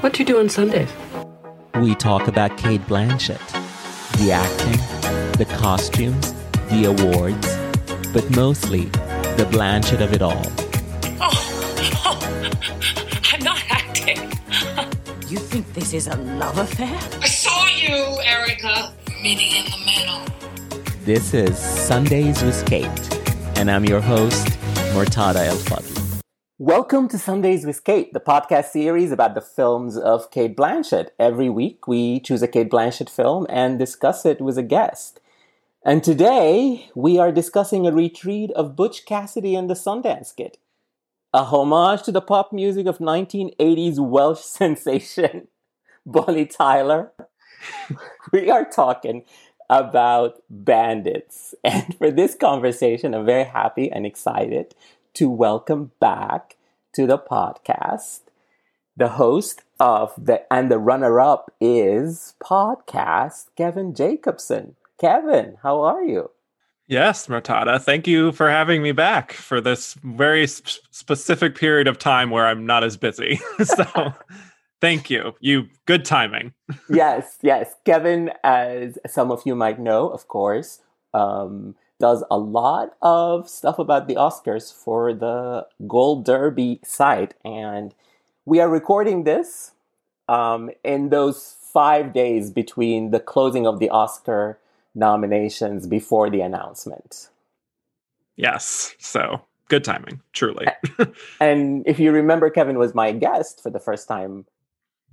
What do you do on Sundays? We talk about Cate Blanchett, the acting, the costumes, the awards, but mostly the Blanchett of it all. Oh, oh I'm not acting. you think this is a love affair? I saw you, Erica. Meeting in the middle. This is Sundays with Kate, and I'm your host, Murtada Elfadl. Welcome to Sundays with Kate, the podcast series about the films of Cate Blanchett. Every week we choose a Cate Blanchett film and discuss it with a guest. And today we are discussing a retreat of Butch Cassidy and the Sundance Kid, a homage to the pop music of 1980s Welsh sensation Bonnie Tyler. we are talking about bandits. And for this conversation, I'm very happy and excited to welcome back to the podcast the host of the and the runner up is podcast Kevin Jacobson. Kevin, how are you? Yes, Murtada. Thank you for having me back for this very sp- specific period of time where I'm not as busy. so, thank you. You good timing. yes, yes. Kevin, as some of you might know, of course, um, does a lot of stuff about the Oscars for the Gold Derby site. And we are recording this um, in those five days between the closing of the Oscar nominations before the announcement. Yes. So good timing, truly. and if you remember, Kevin was my guest for the first time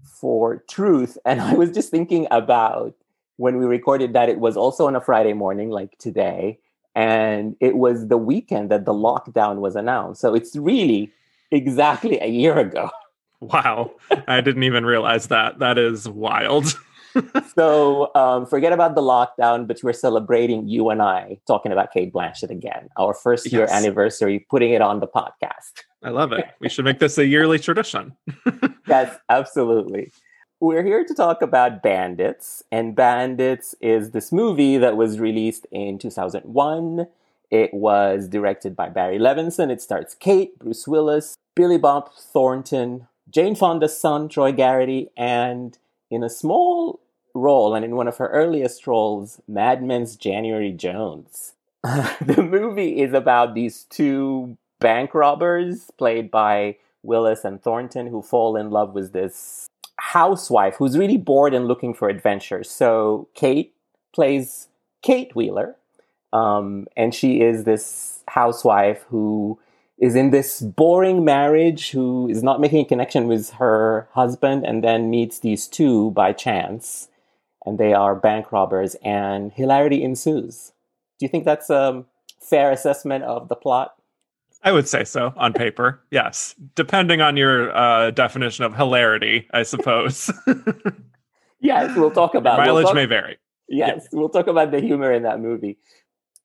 for Truth. And I was just thinking about when we recorded that it was also on a Friday morning, like today and it was the weekend that the lockdown was announced. So it's really exactly a year ago. Wow. I didn't even realize that. That is wild. so um, forget about the lockdown, but we're celebrating you and I talking about Cate Blanchett again, our first year yes. anniversary, putting it on the podcast. I love it. We should make this a yearly tradition. yes, absolutely. We're here to talk about Bandits, and Bandits is this movie that was released in 2001. It was directed by Barry Levinson. It stars Kate, Bruce Willis, Billy Bob Thornton, Jane Fonda's son, Troy Garrity, and in a small role and in one of her earliest roles, Mad Men's January Jones. the movie is about these two bank robbers played by Willis and Thornton who fall in love with this housewife who's really bored and looking for adventure. So Kate plays Kate Wheeler, um, and she is this housewife who is in this boring marriage who is not making a connection with her husband and then meets these two by chance and they are bank robbers and hilarity ensues do you think that's a fair assessment of the plot I would say so on paper. Yes, depending on your uh, definition of hilarity, I suppose. yes, we'll talk about mileage we'll talk, may vary. Yes, yes, we'll talk about the humor in that movie.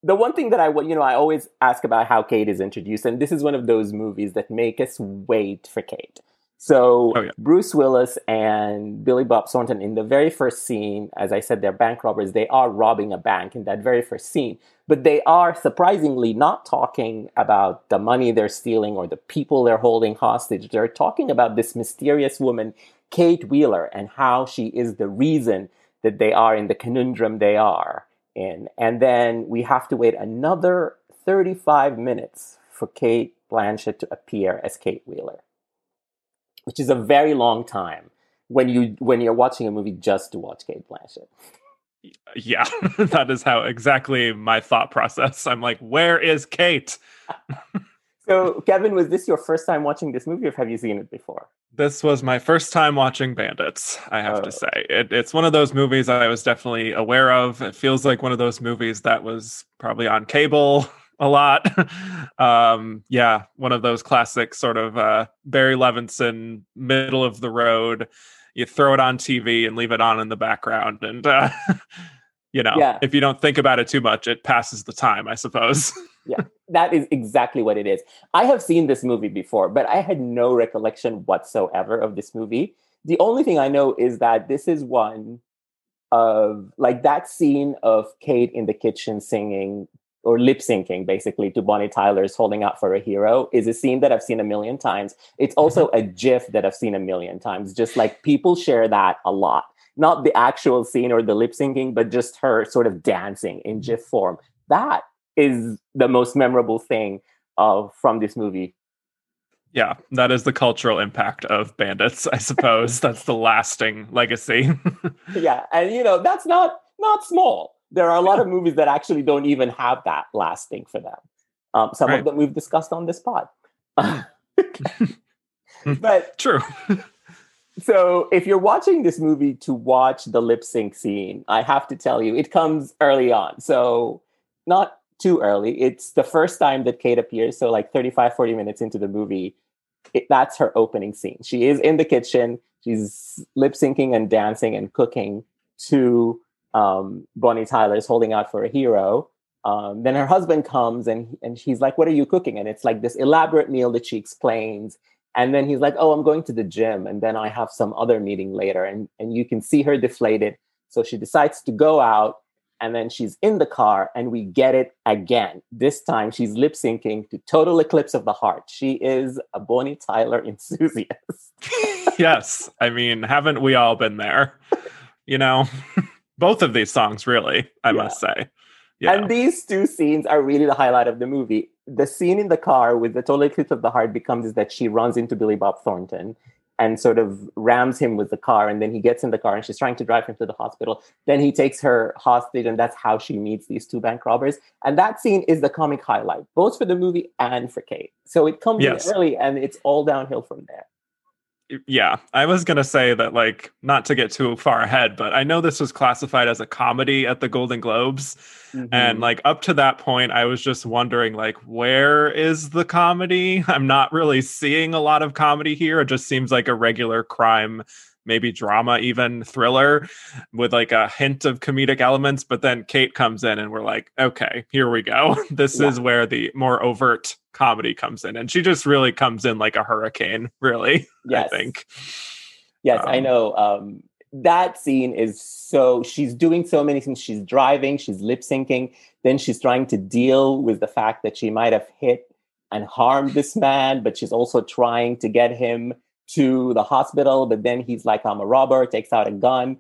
The one thing that I, you know, I always ask about how Kate is introduced, and this is one of those movies that make us wait for Kate. So oh, yeah. Bruce Willis and Billy Bob Thornton in the very first scene, as I said, they're bank robbers. They are robbing a bank in that very first scene, but they are surprisingly not talking about the money they're stealing or the people they're holding hostage. They're talking about this mysterious woman, Kate Wheeler, and how she is the reason that they are in the conundrum they are in. And then we have to wait another 35 minutes for Kate Blanchett to appear as Kate Wheeler which is a very long time when you when you're watching a movie just to watch Kate Blanchett. Yeah, that is how exactly my thought process. I'm like, where is Kate? so, Kevin, was this your first time watching this movie, or have you seen it before? This was my first time watching Bandits. I have oh. to say, it, it's one of those movies I was definitely aware of. It feels like one of those movies that was probably on cable a lot. um, yeah, one of those classic sort of uh, Barry Levinson, middle of the road. You throw it on TV and leave it on in the background, and uh, you know, yeah. if you don't think about it too much, it passes the time, I suppose. yeah, that is exactly what it is. I have seen this movie before, but I had no recollection whatsoever of this movie. The only thing I know is that this is one of like that scene of Kate in the kitchen singing or lip syncing basically to Bonnie Tyler's Holding Out for a Hero is a scene that I've seen a million times. It's mm-hmm. also a GIF that I've seen a million times. Just like people share that a lot. Not the actual scene or the lip syncing, but just her sort of dancing in mm-hmm. GIF form. That is the most memorable thing of from this movie. Yeah, that is the cultural impact of bandits, I suppose. that's the lasting legacy. yeah, and you know, that's not not small there are a lot of movies that actually don't even have that last thing for them. Um, some right. of them we've discussed on this pod. but true. so if you're watching this movie to watch the lip sync scene, I have to tell you, it comes early on. So not too early. It's the first time that Kate appears. So like 35, 40 minutes into the movie, it, that's her opening scene. She is in the kitchen. She's lip syncing and dancing and cooking to um, Bonnie Tyler is holding out for a hero. Um, then her husband comes and and she's like, "What are you cooking?" And it's like this elaborate meal that she explains. And then he's like, "Oh, I'm going to the gym, and then I have some other meeting later." And and you can see her deflated. So she decides to go out, and then she's in the car, and we get it again. This time she's lip syncing to "Total Eclipse of the Heart." She is a Bonnie Tyler enthusiast. yes, I mean, haven't we all been there? You know. both of these songs, really, I yeah. must say. Yeah. And these two scenes are really the highlight of the movie. The scene in the car with the total eclipse of the heart becomes is that she runs into Billy Bob Thornton and sort of rams him with the car. And then he gets in the car and she's trying to drive him to the hospital. Then he takes her hostage, and that's how she meets these two bank robbers. And that scene is the comic highlight, both for the movie and for Kate. So it comes yes. in early and it's all downhill from there yeah, I was gonna say that, like, not to get too far ahead, but I know this was classified as a comedy at the Golden Globes, mm-hmm. and like up to that point, I was just wondering, like, where is the comedy? I'm not really seeing a lot of comedy here. It just seems like a regular crime maybe drama, even thriller with like a hint of comedic elements. But then Kate comes in and we're like, okay, here we go. this yeah. is where the more overt comedy comes in. And she just really comes in like a hurricane, really. Yes. I think. Yes, um, I know. Um, that scene is so she's doing so many things. She's driving, she's lip syncing, then she's trying to deal with the fact that she might have hit and harmed this man, but she's also trying to get him to the hospital, but then he's like, I'm a robber, takes out a gun.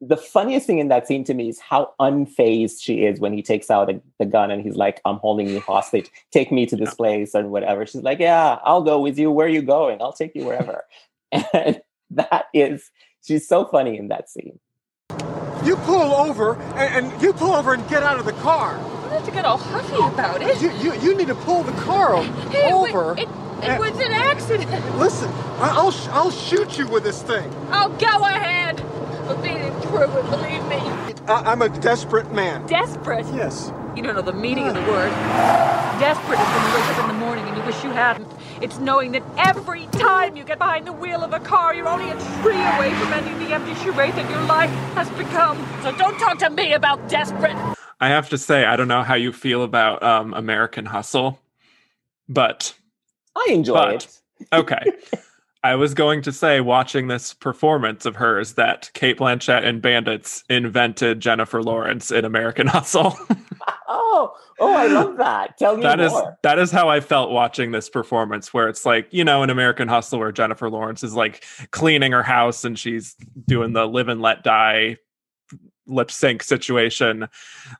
The funniest thing in that scene to me is how unfazed she is when he takes out a, the gun and he's like, I'm holding you hostage. Take me to this yeah. place or whatever. She's like, Yeah, I'll go with you. Where are you going? I'll take you wherever. and that is, she's so funny in that scene. You pull over and, and you pull over and get out of the car. You have to get all huffy about it. You, you, you need to pull the car hey, over. Wait, it, it was an accident. Listen, I'll I'll shoot you with this thing. Oh, go ahead. But be through it, believe me. I, am a desperate man. Desperate? Yes. You don't know the meaning of the word. Desperate is when you wake up in the morning and you wish you hadn't. It's knowing that every time you get behind the wheel of a car, you're only a tree away from ending the empty charade that your life has become. So don't talk to me about desperate. I have to say, I don't know how you feel about um, American Hustle, but I enjoy but, it. okay. I was going to say, watching this performance of hers, that Cate Blanchett and Bandits invented Jennifer Lawrence in American Hustle. oh, oh, I love that. Tell me that more. Is, that is how I felt watching this performance, where it's like, you know, in American Hustle, where Jennifer Lawrence is like cleaning her house and she's doing the live and let die lip sync situation.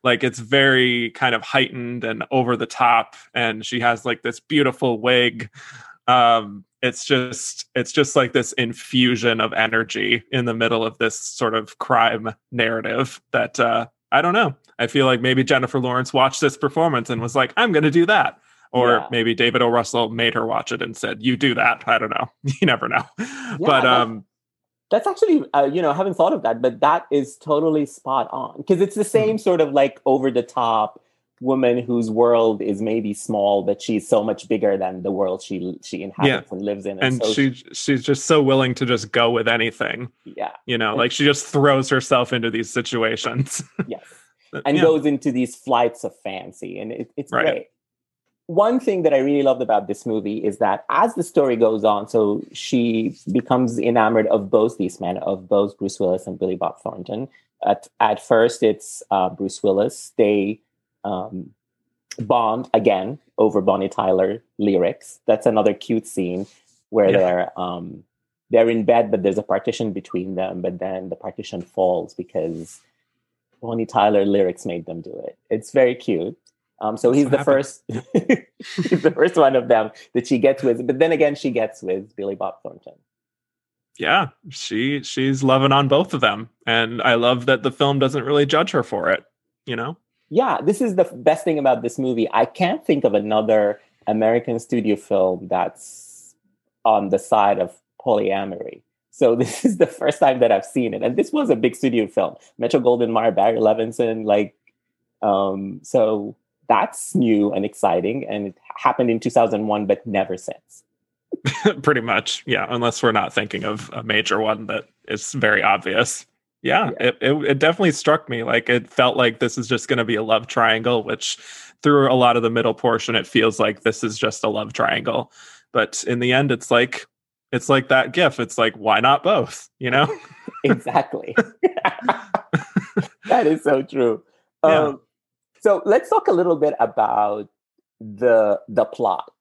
Like it's very kind of heightened and over the top and she has like this beautiful wig. Um it's just it's just like this infusion of energy in the middle of this sort of crime narrative that uh i don't know. I feel like maybe jennifer lawrence watched this performance and was like i'm gonna do that. Or yeah. maybe david o. Russell made her watch it and said you do that. I don't know. You never know. Yeah, but um that's actually, uh, you know, I haven't thought of that, but that is totally spot on because it's the hmm. same sort of like over the top woman whose world is maybe small, but she's so much bigger than the world she she inhabits yeah. and lives in. And, and so she she's just so willing to just go with anything. Yeah, you know, like she just throws herself into these situations. yes, and yeah. goes into these flights of fancy, and it, it's right. great one thing that I really loved about this movie is that as the story goes on, so she becomes enamored of both these men, of both Bruce Willis and Billy Bob Thornton. At at first, it's uh, Bruce Willis. They um, bombed again over Bonnie Tyler lyrics. That's another cute scene where Yeah. they're um, they're in bed, but there's a partition between them. But then the partition falls because Bonnie Tyler lyrics made them do it. It's very cute. Um, so he's the happened. first, he's the first one of them that she gets with. But then again, she gets with Billy Bob Thornton. Yeah, she she's loving on both of them, and I love that the film doesn't really judge her for it. You know, yeah, this is the best thing about this movie. I can't think of another American studio film that's on the side of polyamory. So this is the first time that I've seen it, and this was a big studio film. Metro Goldwyn Mayer, Barry Levinson, like, um, so that's new and exciting, and it happened in 2001, but never since. pretty much. Yeah, unless we're not thinking of a major one that is very obvious. Yeah, It, it it definitely struck me like it felt like this is just going to be a love triangle, which through a lot of the middle portion, it feels like this is just a love triangle. But in the end, it's like it's like that gif. It's like why not both? You know? exactly. that is so true. Yeah. Um, so let's talk a little bit about the the plot.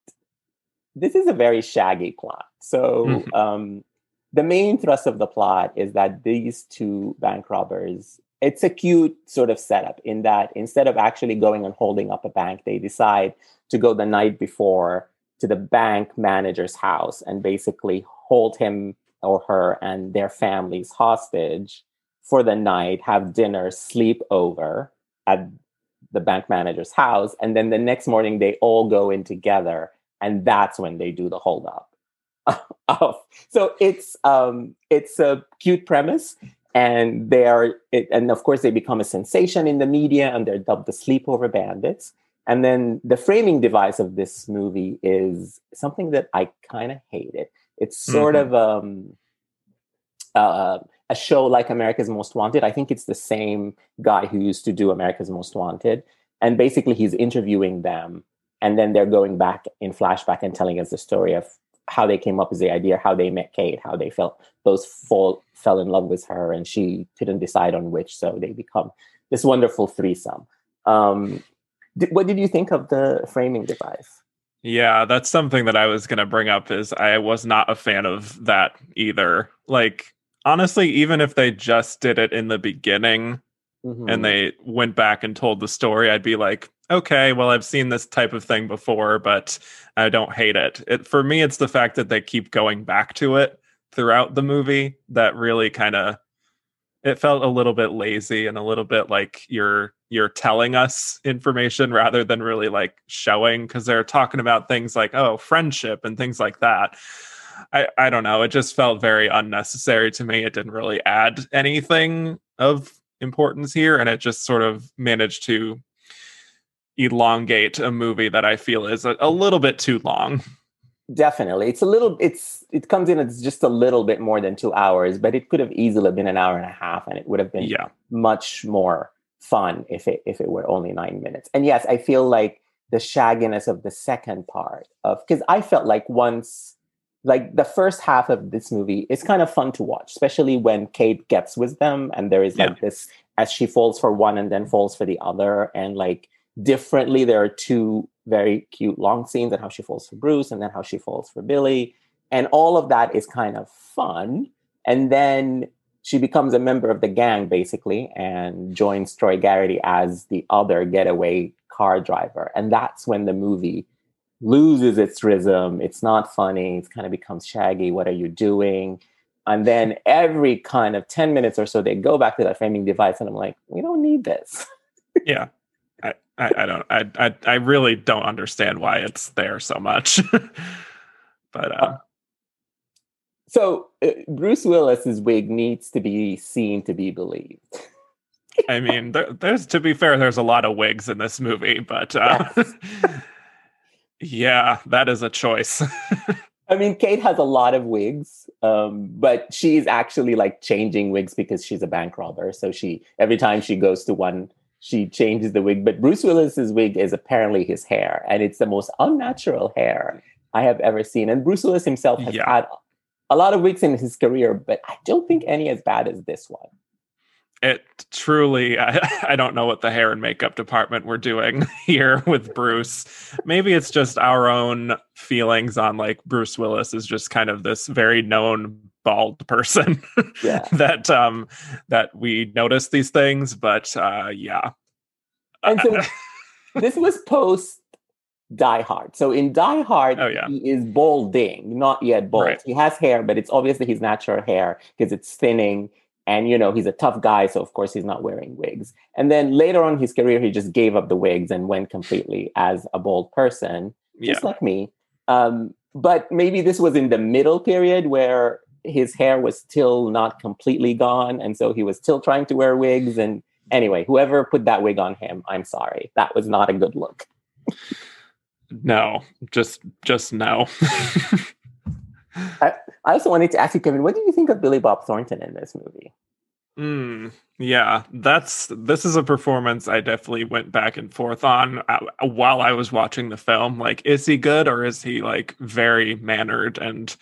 This is a very shaggy plot. So Mhm. um, the main thrust of the plot is that these two bank robbers. It's a cute sort of setup in that instead of actually going and holding up a bank, they decide to go the night before to the bank manager's house and basically hold him or her and their families hostage for the night, have dinner, sleep over at the bank manager's house, and then the next morning they all go in together, and that's when they do the hold up. so it's um it's a cute premise and they are it, and of course they become a sensation in the media and they're dubbed the sleepover bandits and then the framing device of this movie is something that i kind of hated it's sort Mhm. of um uh, a show like america's most wanted i think it's the same guy who used to do america's most wanted and basically he's interviewing them and then they're going back in flashback and telling us the story of how they came up with the idea, how they met Kate, how they felt both fall, fell in love with her, and she couldn't decide on which, so they become this wonderful threesome. Um, di- what did you think of the framing device? Yeah, that's something that I was going to bring up is I was not a fan of that either. Like honestly, even if they just did it in the beginning Mhm. and they went back and told the story, I'd be like, okay, well I've seen this type of thing before, but I don't hate it. It for me it's the fact that they keep going back to it throughout the movie that really kind of it felt a little bit lazy and a little bit like you're you're telling us information rather than really like showing because they're talking about things like oh friendship and things like that i i don't know it just felt very unnecessary to me it didn't really add anything of importance here and it just sort of managed to elongate a movie that i feel is a, a little bit too long Definitely, it's a little. It's it comes in as just a little bit more than two hours, but it could have easily been an hour and a half, and it would have been yeah much more fun if it if it were only nine minutes. And yes, I feel like the shagginess of the second part of because I felt like once like the first half of this movie is kind of fun to watch, especially when Kate gets with them and there is like this as she falls for one and then falls for the other, and like differently there are two very cute long scenes and how she falls for Bruce and then how she falls for Billy. And all of that is kind of fun. And then she becomes a member of the gang basically and joins Troy Garrity as the other getaway car driver. And that's when the movie loses its rhythm. It's not funny. It kind of becomes shaggy. What are you doing? And then every kind of 10 minutes or so, they go back to that framing device. And I'm like, we don't need this. yeah I, I, I don't I, I I really don't understand why it's there so much. but uh, So uh, Bruce Willis's wig needs to be seen to be believed. I mean, there, there's to be fair, there's a lot of wigs in this movie, but uh, yeah, that is a choice. I mean, Kate has a lot of wigs, um, but she's actually like changing wigs because she's a bank robber. So she every time she goes to one, she changes the wig. But Bruce Willis's wig is apparently his hair, and it's the most unnatural hair I have ever seen. And Bruce Willis himself has Yeah. had a lot of wigs in his career, but I don't think any as bad as this one. It truly I, I don't know what the hair and makeup department were doing here with bruce maybe it's just our own feelings on like bruce willis is just kind of this very known bald person Yeah. that um that we notice these things but uh yeah And so this was post Die Hard. So in Die Hard, Oh, yeah. he is balding, not yet bald. Right. He has hair, but it's obviously his natural hair because it's thinning. And you know he's a tough guy, so of course he's not wearing wigs. And then later on in his career, he just gave up the wigs and went completely as a bald person, yeah just like me. Um, but maybe this was in the middle period where his hair was still not completely gone, and so he was still trying to wear wigs. And anyway, whoever put that wig on him, I'm sorry, that was not a good look. no just just no I also wanted to ask you, Kevin, what do you think of Billy Bob Thornton in this movie? Mm, yeah, that's this is a performance I definitely went back and forth on uh, while I was watching the film. Like, is he good or is he like very mannered and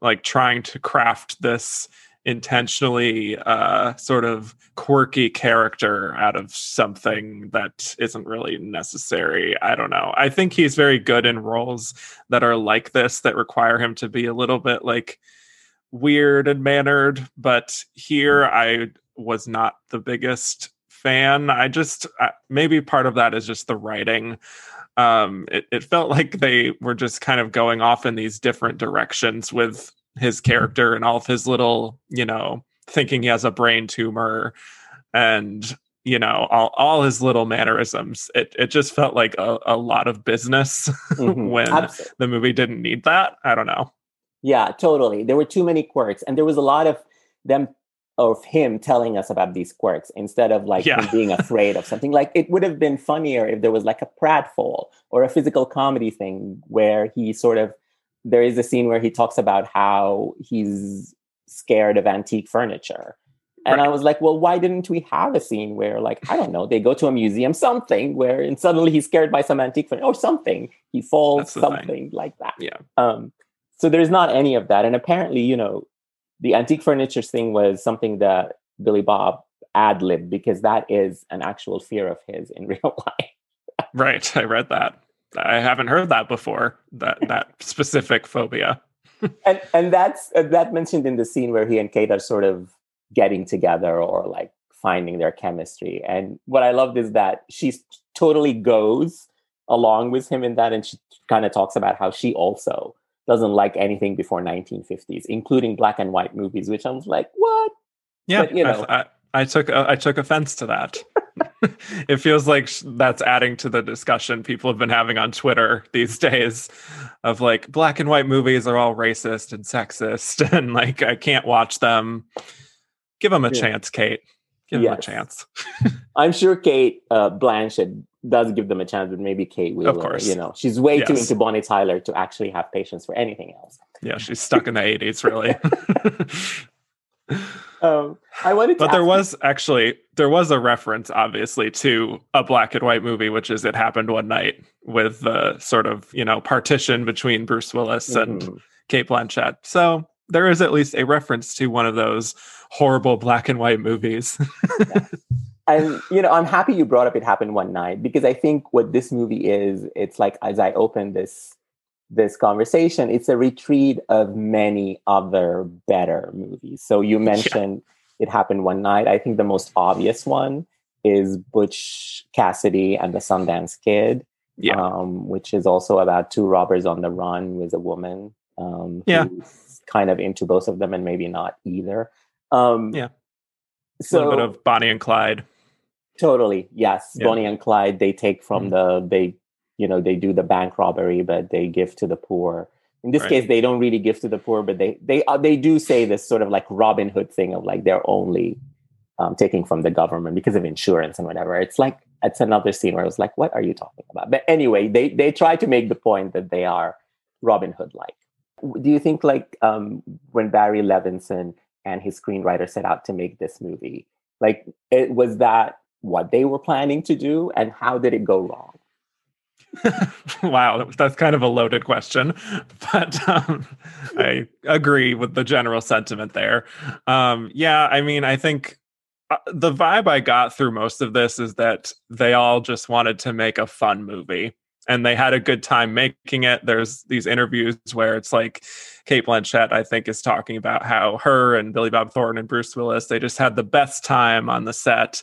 like trying to craft this intentionally uh sort of quirky character out of something that isn't really necessary. I don't know. I think he's very good in roles that are like this that require him to be a little bit like weird and mannered, but here I was not the biggest fan. I just uh, maybe part of that is just the writing. Um, it, it felt like they were just kind of going off in these different directions with his character and all of his little, you know, thinking he has a brain tumor and you know all, all his little mannerisms it, it just felt like a, a lot of business Mhm. when Abso- the movie didn't need that i don't know Yeah, totally. There were too many quirks, and there was a lot of them of him telling us about these quirks instead of like Yeah. him being afraid of something. Like it would have been funnier if there was like a pratfall or a physical comedy thing where he sort of there is a scene where he talks about how he's scared of antique furniture. And I was like, well, why didn't we have a scene where, like, I don't know, they go to a museum, something where, and suddenly he's scared by some antique furniture or something. He falls, the thing. something like that. Yeah. Um, so there's not any of that. And apparently, you know, the antique furniture thing was something that Billy Bob ad libbed because that is an actual fear of his in real life. right i read that i haven't heard that before that that specific phobia and and that's uh, that mentioned in the scene where he and Kate are sort of getting together or like finding their chemistry. And what I loved is that she totally goes along with him in that, and she kind of talks about how she also doesn't like anything before 1950s, including black and white movies. Which I was like, what? yeah But, you know. I, I, took uh, i took offense to that it feels like that's adding to the discussion people have been having on twitter these days of like black and white movies are all racist and sexist and like i can't watch them give them a Yeah. chance kate give them a chance I'm sure Kate uh, Blanchett does give them a chance, but maybe Kate Wheeler. course. You know, she's way too into Bonnie Tyler to actually have patience for anything else. yeah she's stuck in the 80s really Um, I wanted to but there was actually there was a reference obviously to a black and white movie which is it happened one night with the sort of you know partition between bruce willis and Mhm. kate blanchett. So there is at least a reference to one of those horrible black and white movies. And you know i'm happy you brought up it happened one night because i think what this movie is it's like as i open this this conversation it's a retreat of many other better movies so you mentioned it happened one night i think the most obvious one is butch cassidy and the sundance kid yeah um, which is also about two robbers on the run with a woman um, Yeah. who's kind of into both of them and maybe not either um, Yeah. a little bit of bonnie and clyde Totally. Yes. Yeah. Bonnie and Clyde, they take from Mhm. the they you know, they do the bank robbery, but they give to the poor. In this Right. case, they don't really give to the poor, but they they uh, they do say this sort of like Robin Hood thing of like they're only um, taking from the government because of insurance and whatever. It's like it's another scene where I was like, "What are you talking about?" But anyway, they they try to make the point that they are Robin Hood like. Do you think like um, when Barry Levinson and his screenwriter set out to make this movie, like it was that what they were planning to do, and how did it go wrong? Wow, that's kind of a loaded question, but um, I agree with the general sentiment there. Um, yeah, I mean, I think uh, the vibe I got through most of this is that they all just wanted to make a fun movie and they had a good time making it. There's these interviews where it's like Kate Blanchett, I think, is talking about how her and Billy Bob Thornton and Bruce Willis, they just had the best time on the set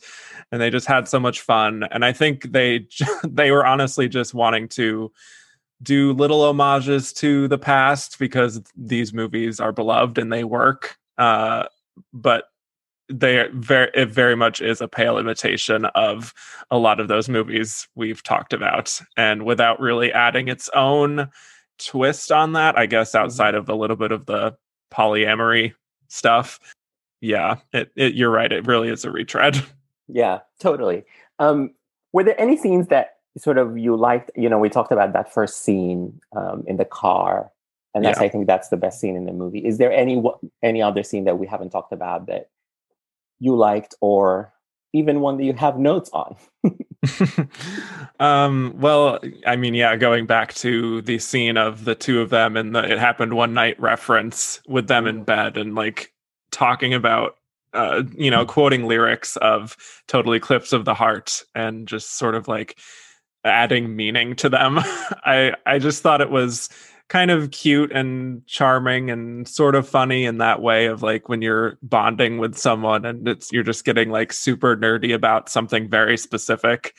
and they just had so much fun. And I think they they were honestly just wanting to do little homages to the past because these movies are beloved and they work. Uh, but they very it very much is a pale imitation of a lot of those movies we've talked about and without really adding its own twist on that i guess Mm-hmm. outside of a little bit of the polyamory stuff yeah it, it you're right it really is a retread Yeah, totally. Um, were there any scenes that sort of you liked? You know, we talked about that first scene um, in the car, and that's Yeah. I think that's the best scene in the movie. Is there any any other scene that we haven't talked about that you liked, or even one that you have notes on? um well i mean yeah going back to the scene of the two of them and the it happened one night reference with them in bed and like talking about uh you know quoting lyrics of total eclipse of the heart and just sort of like adding meaning to them i i just thought it was kind of cute and charming and sort of funny in that way of like when you're bonding with someone and it's you're just getting like super nerdy about something very specific.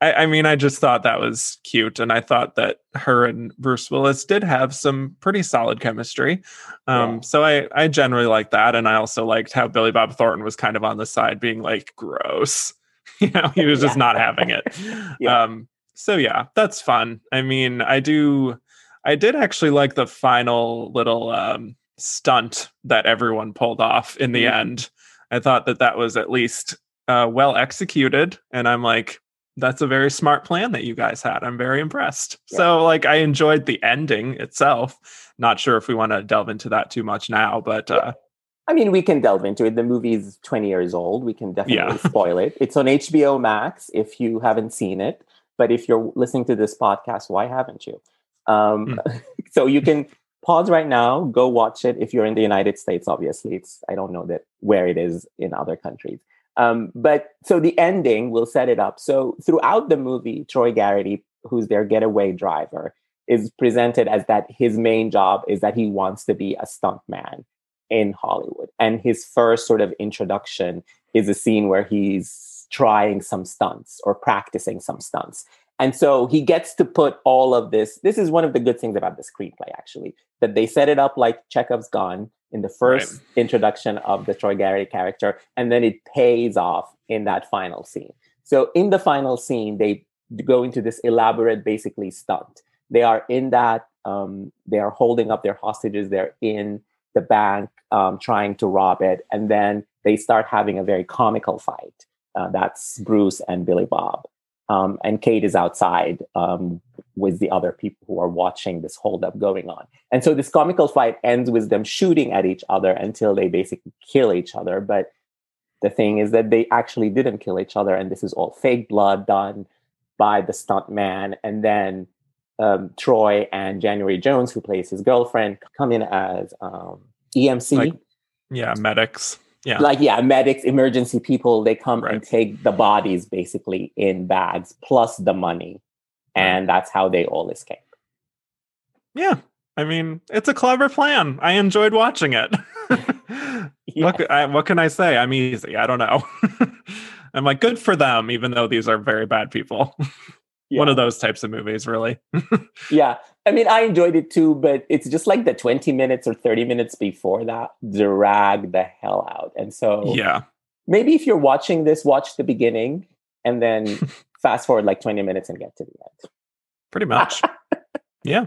I, I mean, I just thought that was cute, and I thought that her and Bruce Willis did have some pretty solid chemistry. Um, Yeah. So I I generally liked that, and I also liked how Billy Bob Thornton was kind of on the side, being like gross. You know, he was just Yeah. not having it. Yeah. Um, so yeah, that's fun. I mean, I do I did actually like the final little um, stunt that everyone pulled off in the Mhm. end. I thought that that was at least uh, well executed, and I'm like, that's a very smart plan that you guys had. I'm very impressed. Yeah. So, like, I enjoyed the ending itself. Not sure if we want to delve into that too much now, but uh, I mean, we can delve into it. The movie is 20 years old. We can definitely Yeah. spoil it. It's on HBO Max if you haven't seen it. But if you're listening to this podcast, why haven't you? Um, so you can pause right now, go watch it. If you're in the United States, obviously, it's I don't know that where it is in other countries. Um, but so the ending will set it up. So throughout the movie, Troy Garrity, who's their getaway driver, is presented as that his main job is that he wants to be a stuntman in Hollywood. And his first sort of introduction is a scene where he's trying some stunts or practicing some stunts. And so he gets to put all of this. This is one of the good things about the screenplay, actually, that they set it up like Chekhov's gun in the first Right. introduction of the Troy Garrity character, and then it pays off in that final scene. So in the final scene, they go into this elaborate, basically stunt. They are in that. Um, they are holding up their hostages. They're in the bank um, trying to rob it, and then they start having a very comical fight. Uh, that's Bruce and Billy Bob, um, and Kate is outside um, with the other people who are watching this holdup going on. And so this comical fight ends with them shooting at each other until they basically kill each other. But the thing is that they actually didn't kill each other, and this is all fake blood done by the stunt man. And then um, Troy and January Jones, who plays his girlfriend, come in as um, EMC. Like, yeah, medics. Yeah. like yeah medics emergency people they come and take the bodies basically in bags plus the money and that's how they all escape Yeah. I mean, it's a clever plan. I enjoyed watching it. What, c- I, what can I say? I'm easy. I don't know. I'm like, good for them, even though these are very bad people. One of those types of movies, really. yeah i mean i enjoyed it too but it's just like the 20 minutes or 30 minutes before that drag the hell out and so Yeah. maybe if you're watching this watch the beginning and then fast forward like 20 minutes and get to the end Pretty much. yeah.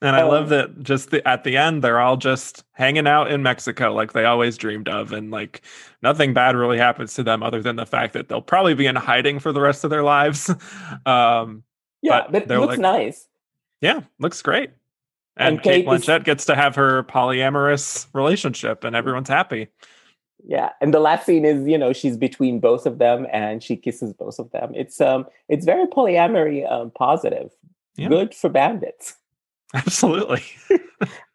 And I love Um, that just the, at the end, they're all just hanging out in Mexico like they always dreamed of. And like nothing bad really happens to them other than the fact that they'll probably be in hiding for the rest of their lives. um, yeah But but, it looks like- nice yeah, looks great. And, And Kate Kate is- Blanchett gets to have her polyamorous relationship and everyone's happy. Yeah, and the last scene is you know she's between both of them and she kisses both of them. It's um it's very polyamory um positive. Yeah. Good for bandits. Absolutely.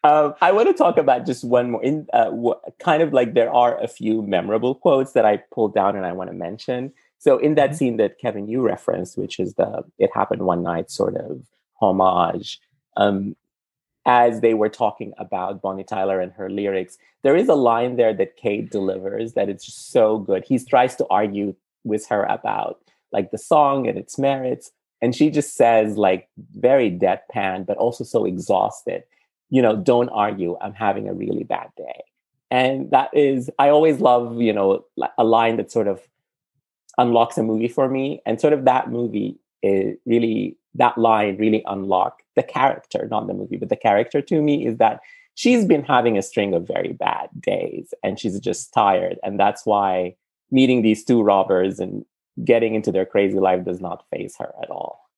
um, I want to talk about just one more. In uh, w- kind of like there are a few memorable quotes that I pulled down and I want to mention. So in that mm-hmm. scene that Kevin you referenced, which is the "It Happened One Night" sort of homage, um, as they were talking about Bonnie Tyler and her lyrics, there is a line there that Kate delivers that it's just so good. He tries to argue with her about like the song and its merits, and she just says like very deadpan but also so exhausted you know don't argue i'm having a really bad day. And that is i always love you know a line that sort of unlocks a movie for me and sort of that movie is really that line really unlocked the character not the movie but the character to me is that she's been having a string of very bad days and she's just tired and that's why meeting these two robbers and getting into their crazy life does not faze her at all.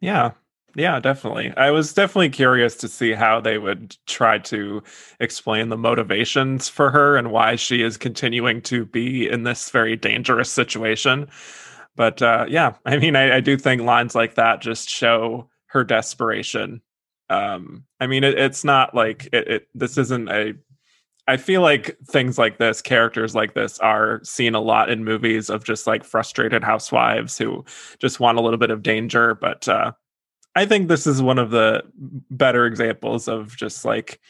Yeah. Yeah, definitely. I was definitely curious to see how they would try to explain the motivations for her and why she is continuing to be in this very dangerous situation. But uh, yeah, I mean, I, I, do think lines like that just show her desperation. Um, I mean, it, it's not like it, it, This isn't a I feel like things like this, characters like this, are seen a lot in movies of just like frustrated housewives who just want a little bit of danger. But uh, I think this is one of the better examples of just like,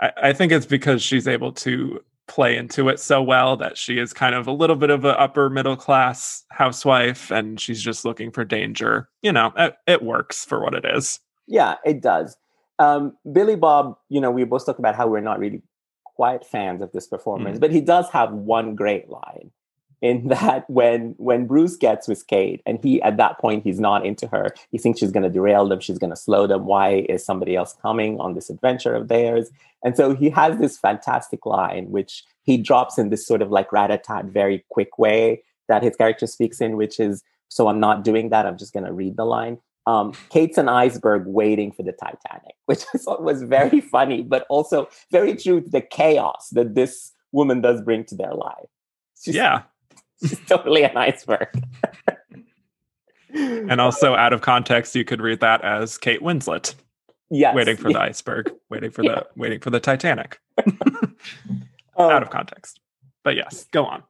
I, I think it's because she's able to play into it so well that she is kind of a little bit of an upper middle class housewife and she's just looking for danger. You know, it, it works for what it is. Yeah, it does. Um, Billy Bob, you know, we both talked about how we're not really quite fans of this performance, mm. but he does have one great line in that when when Bruce gets with Kate and he at that point he's not into her. He thinks she's going to derail them, she's going to slow them. Why is somebody else coming on this adventure of theirs? And so he has this fantastic line which he drops in this sort of like rat-a-tat very quick way that his character speaks in which is so I'm not doing that. I'm just going to read the line um, Kate's an iceberg waiting for the Titanic, which I thought was very funny, but also very true to the chaos that this woman does bring to their life. She's, yeah. She's totally an iceberg. and also, out of context, you could read that as Kate Winslet. Yes. Waiting for yeah. the iceberg, waiting for yeah. the waiting for the Titanic. um, out of context. But yes, go on.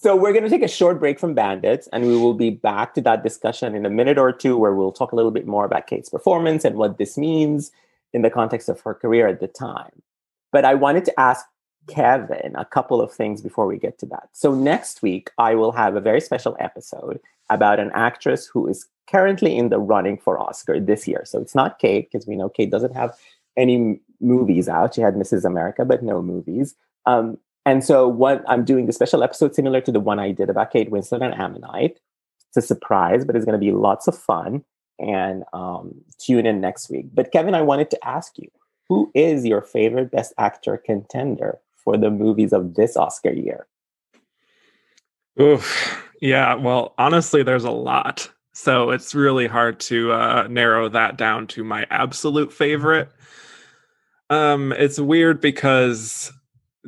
So we're going to take a short break from Bandits, and we will be back to that discussion in a minute or two, where we'll talk a little bit more about Kate's performance and what this means in the context of her career at the time. But I wanted to ask Kevin a couple of things before we get to that. So next week, I will have a very special episode about an actress who is currently in the running for Oscar this year. So it's not Kate, because we know Kate doesn't have any movies out. She had Mrs. America, but no movies. Um, and so what I'm doing a special episode similar to the one I did about Kate Winslet and Ammonite. It's a surprise, but it's going to be lots of fun. And um, tune in next week. But Kevin, I wanted to ask you, who is your favorite Best Actor contender for the movies of this Oscar year? Oof. Yeah. Well, honestly, there's a lot. So it's really hard to uh, narrow that down to my absolute favorite. Um, it's weird because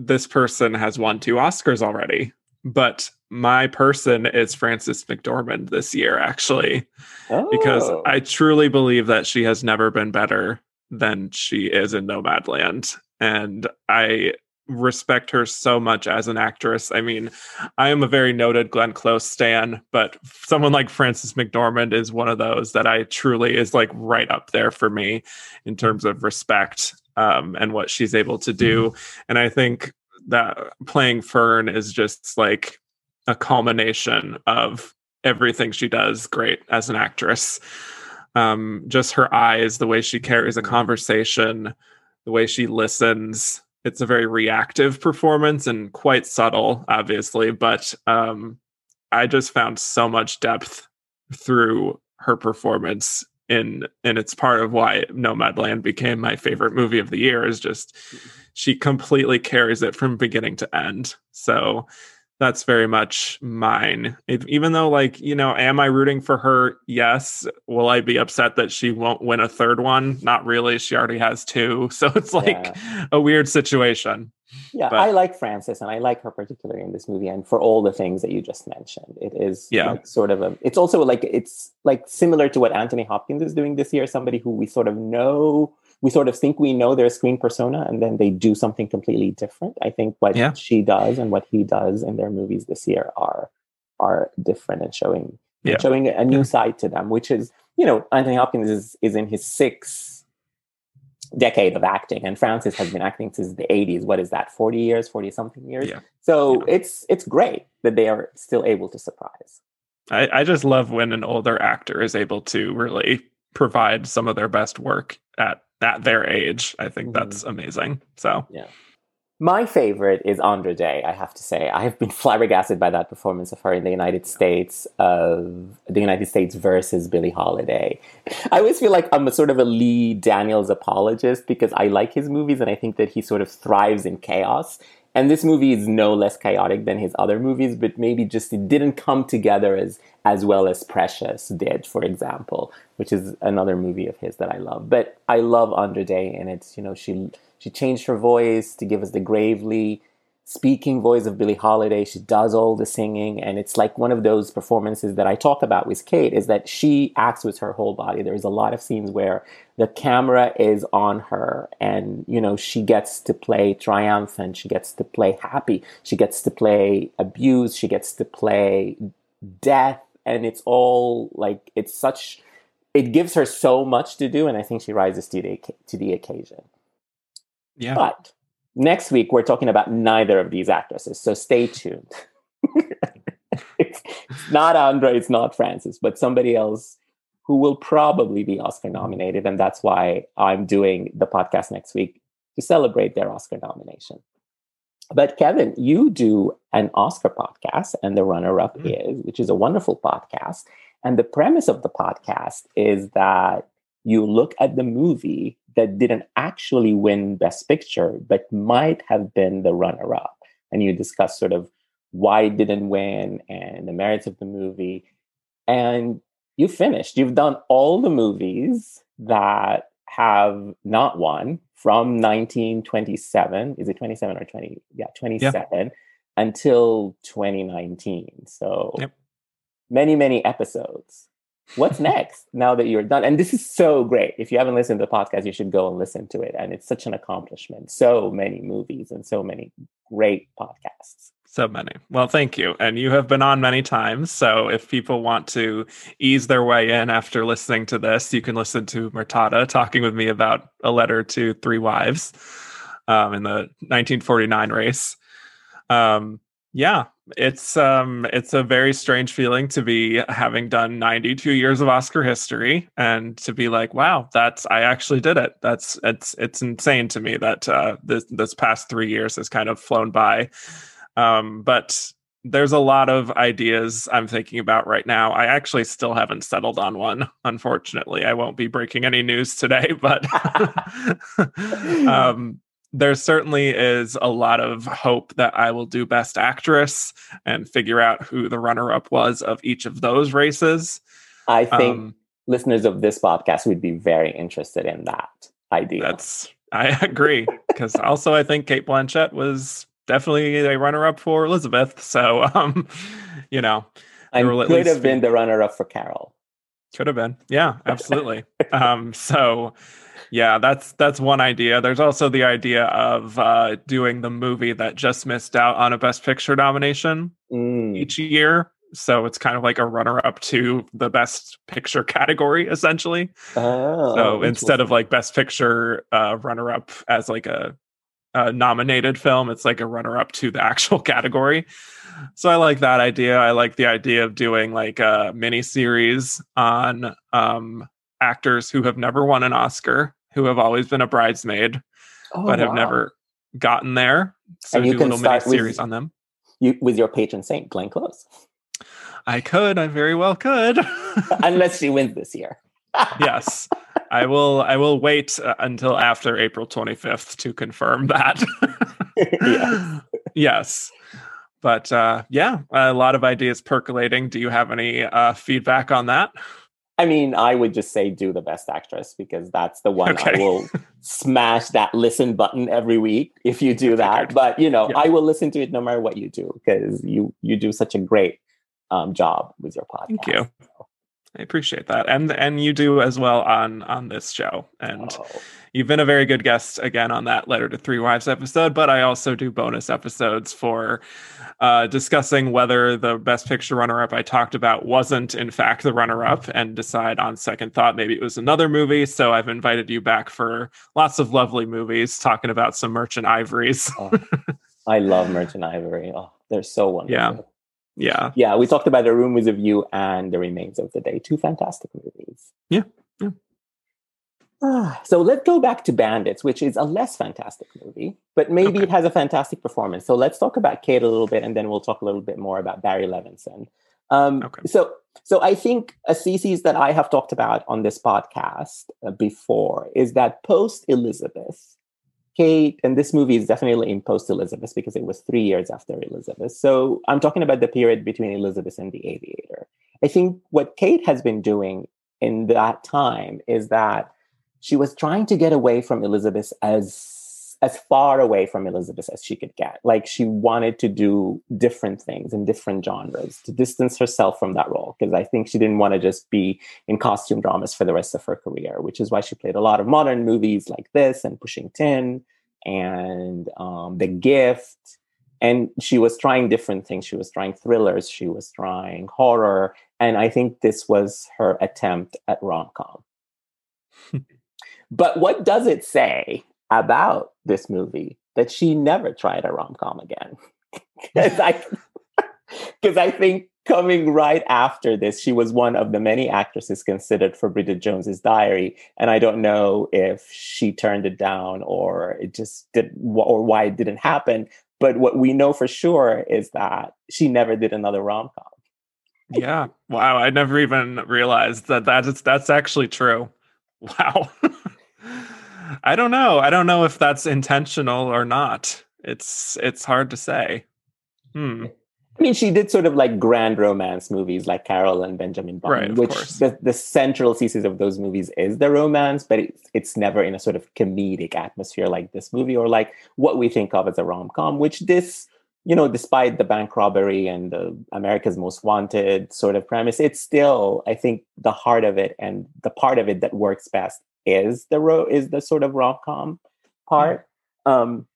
this person has won two Oscars already, but my person is Frances McDormand this year, actually, oh. because I truly believe that she has never been better than she is in Nomadland. And I respect her so much as an actress. I mean, I am a very noted Glenn Close stan, but someone like Frances McDormand is one of those that I truly is like right up there for me in terms of respect um, and what she's able to do. Mm-hmm. And I think that playing Fern is just like a culmination of everything she does great as an actress. Um, just her eyes, the way she carries a conversation, the way she listens. It's a very reactive performance and quite subtle, obviously, but um, I just found so much depth through her performance in and it's part of why Nomadland became my favorite movie of the year is just mm-hmm. she completely carries it from beginning to end. So that's very much mine. If, even though, like, you know, am I rooting for her? Yes. Will I be upset that she won't win a third one? Not really. She already has two. So it's like Yeah. a weird situation. Yeah, But- I like Frances, and I like her particularly in this movie, and for all the things that you just mentioned. It is Yeah. like sort of a. It's also like it's like similar to what Anthony Hopkins is doing this year. Somebody who we sort of know, we sort of think we know their screen persona, and then they do something completely different. I think what Yeah. she does and what he does in their movies this year are are different and showing Yeah. showing a new Yeah. side to them, which is you know Anthony Hopkins is is in his sixth decade of acting and frances has been acting since the 80s what is that 40 years 40 something years so it's it's great that they are still able to surprise I, I just love when an older actor is able to really provide some of their best work at at their age. I think Mhm. that's amazing. So yeah. my favorite is Andra Day, I have to say. I have been flabbergasted by that performance of her in the United States of the United States versus Billie Holiday. I always feel like I'm a sort of a Lee Daniels apologist because I like his movies and I think that he sort of thrives in chaos. And this movie is no less chaotic than his other movies, but maybe just it didn't come together as as well as Precious did, for example, which is another movie of his that I love. But I love Andra Day, and it's you know she she changed her voice to give us the gravely speaking voice of Billie Holiday. She does all the singing, and it's like one of those performances that I talk about with Kate is that she acts with her whole body. There's a lot of scenes where the camera is on her, and you know she gets to play triumphant, she gets to play happy, she gets to play abuse, she gets to play death, and it's all like it's such. It gives her so much to do, and I think she rises to the to the occasion. yeah. But next week, we're talking about neither of these actresses, so stay tuned. it's, not Andra, it's not Frances, but somebody else who will probably be Oscar nominated. And that's why I'm doing the podcast next week to celebrate their Oscar nomination. But Kevin, you do an Oscar podcast, and the runner up Mm. is, which is a wonderful podcast. And the premise of the podcast is that you look at the movie that didn't actually win Best Picture, but might have been the runner up. And you discuss sort of why it didn't win and the merits of the movie. And you finished. You've done all the movies that have not won from 1927. Is it 27 or 20? Yeah, 27 until 2019. So Yep. many, many episodes. What's next now that you're done? And this is so great. If you haven't listened to the podcast, you should go and listen to it. And it's such an accomplishment. So many movies and so many great podcasts. So many. Well, thank you. And you have been on many times. So if people want to ease their way in after listening to this, you can listen to Murtada talking with me about a letter to three wives um, in the 1949 race. Um, yeah, it's um, it's a very strange feeling to be having done 92 years of Oscar history and to be like, wow, that's I actually did it. That's it's it's insane to me that uh, this this past three years has kind of flown by. Um, but there's a lot of ideas I'm thinking about right now. I actually still haven't settled on one, unfortunately. I won't be breaking any news today, but um, there certainly is a lot of hope that I will do Best Actress and figure out who the runner up was of each of those races. I think Um, listeners of this podcast would be very interested in that idea. that's, I agree. Because also, I think Cate Blanchett was definitely a runner up for Elizabeth. So, um, you know, will could have been be- the runner up for Carol. Could have been. Yeah, absolutely. um, so yeah, that's that's one idea. There's also the idea of uh, doing the movie that just missed out on a Best Picture nomination Mm. each year. So it's kind of like a runner up to the Best Picture category, essentially. Oh, so instead of like Best Picture uh, runner up as like a, a nominated film, it's like a runner up to the actual category. So I like that idea. I like the idea of doing like a mini series on um, actors who have never won an Oscar, who have always been a bridesmaid, Oh, but have never gotten there. So And you do can little start with- series on them. you with your patron saint, Glenn Close, I could. I very well could. unless she wins this year. yes i will i will wait uh, until after april 25th to confirm that Yes. yes but uh, yeah, a lot of ideas percolating. Do you have any uh, feedback on that? I mean, I would just say do the best actress because that's the one Okay. I will smash that listen button every week if you do that. But you know, Yeah. I will listen to it no matter what you do because you you do such a great um, job with your podcast. Thank you. I appreciate that, and and you do as well on on this show. And Oh, you've been a very good guest again on that letter to three wives episode. But I also do bonus episodes for uh, discussing whether the best picture runner up I talked about wasn't in fact the runner up, and decide on second thought maybe it was another movie. So I've invited you back for lots of lovely movies, talking about some Merchant Ivories. oh. I love Merchant Ivory. Oh, they're so wonderful. Yeah. Yeah, Yeah, we talked about The Room with a View and The Remains of the Day. Two fantastic movies. Yeah, yeah. Ah, so let's go back to Bandits, which is a less fantastic movie, but maybe Okay. it has a fantastic performance. So let's talk about Kate a little bit, and then we'll talk a little bit more about Barry Levinson. Um, Okay. So, so I think a thesis that I have talked about on this podcast uh, before is that post Elizabeth, Kate, and this movie is definitely in post Elizabeth because it was three years after Elizabeth. So I'm talking about the period between Elizabeth and the Aviator. I think what Kate has been doing in that time is that she was trying to get away from Elizabeth as as far away from Elizabeth as she could get. Like she wanted to do different things in different genres to distance herself from that role because I think she didn't want to just be in costume dramas for the rest of her career, which is why she played a lot of modern movies like this and Pushing Tin and um, The Gift. And she was trying different things. She was trying thrillers. She was trying horror. And I think this was her attempt at rom com. but what does it say about this movie that she never tried a rom com again? Because I, I think coming right after this, she was one of the many actresses considered for Bridget Jones's Diary, and I don't know if she turned it down or it just did, or why it didn't happen. But what we know for sure is that she never did another rom com. yeah. Wow, I never even realized that that's that's actually true. Wow. I don't know. I don't know if that's intentional or not. It's it's hard to say. Hmm. I mean, she did sort of like grand romance movies like Carol and Benjamin Button, Right, which course. the, the central thesis of those movies is the romance, but it's, it's never in a sort of comedic atmosphere like this movie or like what we think of as a rom com, which this, you know, despite the bank robbery and the America's Most Wanted sort of premise, it's still, I think, the heart of it and the part of it that works best is the ro- is the sort of rom com part. Um,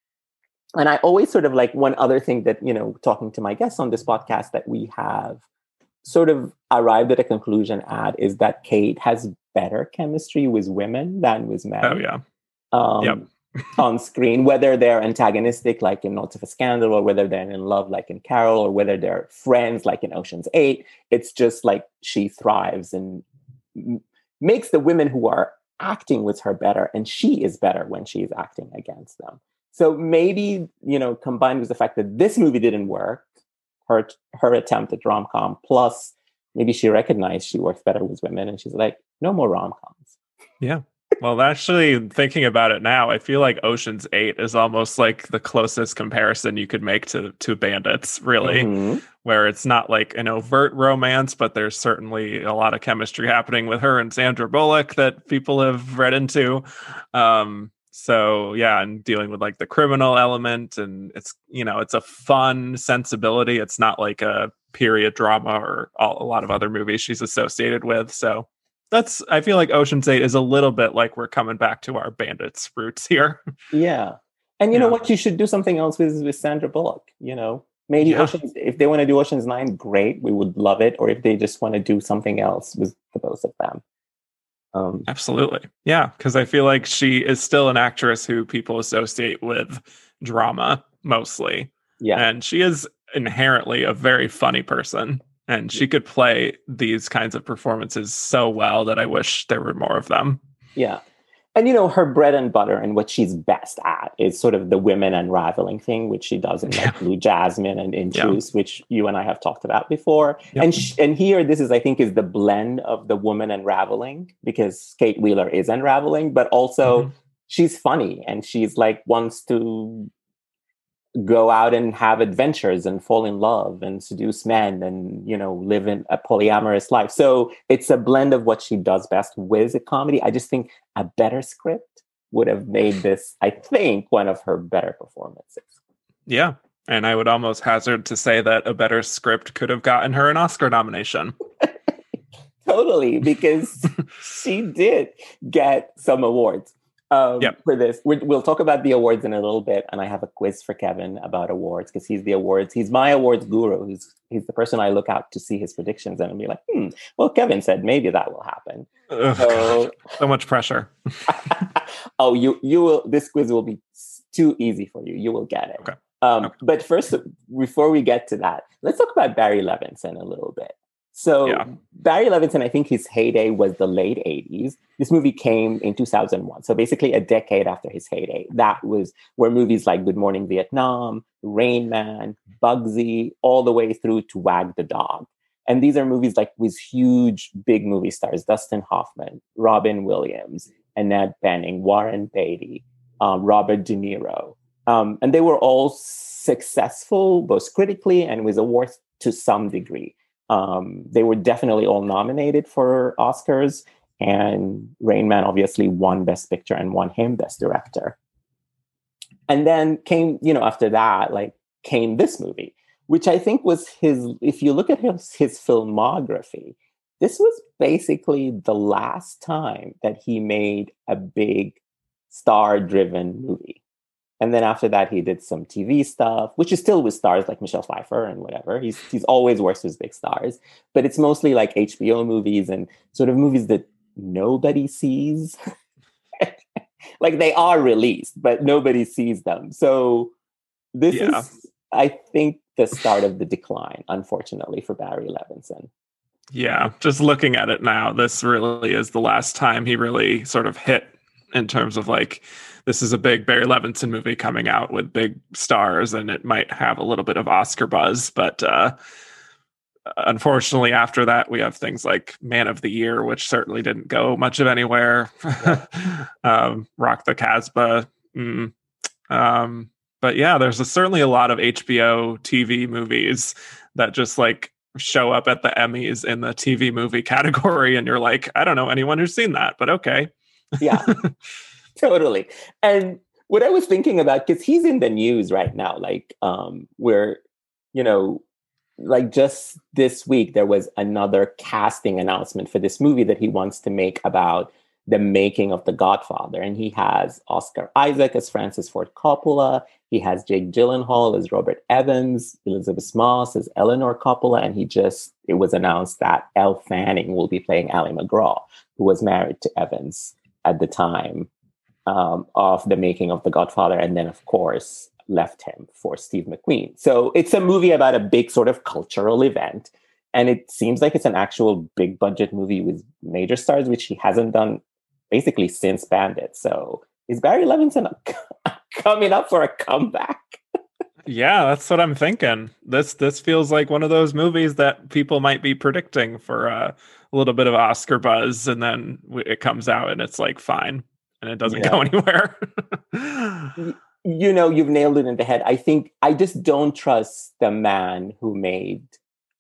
and I always sort of like one other thing that, you know, talking to my guests on this podcast that we have sort of arrived at a conclusion at is that Kate has better chemistry with women than with men. Oh yeah. Um, Yep. on screen, whether they're antagonistic like in Notes on a Scandal, or whether they're in love like in Carol, or whether they're friends like in Ocean's Eight. It's just like she thrives and m- makes the women who are acting with her better, and she is better when she's acting against them. So maybe you know, combined with the fact that this movie didn't work, her her attempt at rom com, plus maybe she recognized she works better with women, and she's like, no more rom coms. Well, actually, thinking about it now, I feel like Ocean's Eight is almost like the closest comparison you could make to to Bandits, really, Mhm. where it's not like an overt romance, but there's certainly a lot of chemistry happening with her and Sandra Bullock that people have read into. Um, so yeah, and dealing with like the criminal element, and it's you know it's a fun sensibility. It's not like a period drama or all, a lot of other movies she's associated with. So that's I feel like Ocean's Eight is a little bit like we're coming back to our bandits roots here. Yeah. And you know what? You should do something else with, with Sandra Bullock. You know, maybe Yeah. Oceans, if they want to do Ocean's Nine, great. We would love it. Or if they just want to do something else with the both of them. Um, Absolutely. Yeah, because I feel like she is still an actress who people associate with drama mostly. yeah. And she is inherently a very funny person. And she could play these kinds of performances so well that I wish there were more of them. Yeah. And you know, her bread and butter and what she's best at is sort of the women unraveling thing, which she does in like Yeah. Blue Jasmine and in Yeah. Truth, which you and I have talked about before. Yep. And sh- and here, this is I think is the blend of the woman unraveling because Kate Wheeler is unraveling, but also Mhm. she's funny and she's like wants to go out and have adventures and fall in love and seduce men and you know live in a polyamorous life so it's a blend of what she does best with a comedy i just think a better script would have made this i think one of her better performances Yeah. And I would almost hazard to say that a better script could have gotten her an Oscar nomination. totally because she did get some awards um, Yep. for this we we'll talk about the awards in a little bit and i have a quiz for kevin about awards because he's the awards he's my awards guru he's he's the person i look out to see his predictions and i'll be like hmm well kevin said maybe that will happen Ugh, so so much pressure. oh you you will this quiz will be too easy for you you will get it Okay. Um, Okay. but first before we get to that let's talk about barry levinson a little bit so Yeah. barry levinson i think his heyday was the late 80s this movie came in 2001 so basically a decade after his heyday. That was where movies like good morning vietnam rain man bugsy all the way through to wag the dog. And these are movies like with huge big movie stars dustin hoffman robin williams annette bening warren beatty um, robert de niro. Um, and they were all successful both critically and with awards to some degree um, they were definitely all nominated for oscars and rain man obviously won best picture and won him best director. And then came you know after that like came this movie which i think was his if you look at his, his filmography this was basically the last time that he made a big star driven movie and then after that he did some tv stuff which is still with stars like michelle pfeiffer and whatever. He's he's always works with big stars but it's mostly like hbo movies and sort of movies that nobody sees. Like they are released but nobody sees them. So this Yeah. is i think the start of the decline unfortunately for barry levinson. Yeah, just looking at it now, this really is the last time he really sort of hit in terms of like this is a big Barry Levinson movie coming out with big stars and it might have a little bit of Oscar buzz, but uh unfortunately after that we have things like Man of the Year which certainly didn't go much of anywhere. um Rock the Casbah. Mm. Um but yeah, there's a, certainly a lot of HBO TV movies that just like show up at the Emmys in the TV movie category, and you're like, I don't know anyone who's seen that, but okay. Yeah. Totally. And what i was thinking about because he's in the news right now like um where you know like just this week there was another casting announcement for this movie that he wants to make about the making of the godfather. And he has oscar isaac as francis ford coppola. He has jake gyllenhaal as robert evans. Elisabeth moss as eleanor coppola. And he just it was announced that elle fanning will be playing ali macgraw who was married to evans at the time um, of the making of The Godfather, and then, of course, left him for Steve McQueen. So it's a movie about a big sort of cultural event. And it seems like it's an actual big budget movie with major stars, which he hasn't done basically since Bandit. So is Barry Levinson coming up for a comeback? Yeah, that's what I'm thinking. This this feels like one of those movies that people might be predicting for uh, a little bit of Oscar buzz, and then it comes out and it's like fine, and it doesn't go anywhere. you know, you've nailed it in the head. I think I just don't trust the man who made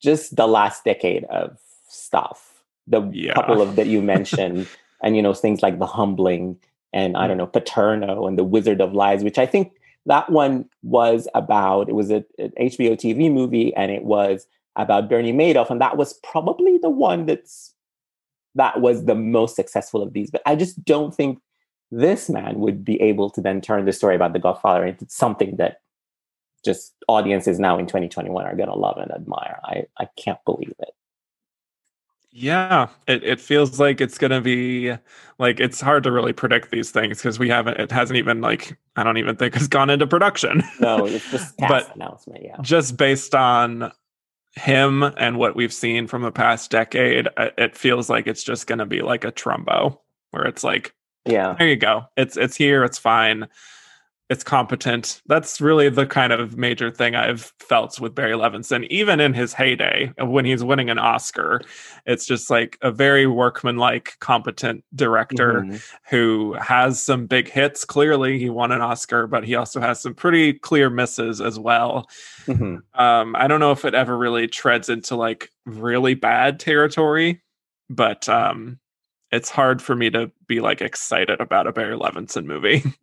just the last decade of stuff. The Yeah. couple of that you mentioned, and you know, things like The Humbling and I don't know, Paterno and The Wizard of Lies, which I think that one was about, it was a, an HBO TV movie and it was about Bernie Madoff. And that was probably the one that's that was the most successful of these. But I just don't think this man would be able to then turn the story about the Godfather into something that just audiences now in 2021 are going to love and admire. I, I can't believe it. Yeah, it, it feels like it's gonna be like it's hard to really predict these things because we haven't it hasn't even like I don't even think it's gone into production. No, it's just cast But- announcement. Yeah. Just based on him and what we've seen from the past decade, uh, it feels like it's just gonna be like a Trumbo, where it's like Yeah. there you go, it's it's here, it's fine. It's competent. That's really the kind of major thing I've felt with Barry Levinson, even in his heyday when he's winning an Oscar. It's just like a very workmanlike, competent director Mhm. who has some big hits. Clearly, he won an Oscar, but he also has some pretty clear misses as well. Mhm. Um, I don't know if it ever really treads into like really bad territory, but um, it's hard for me to be like excited about a Barry Levinson movie.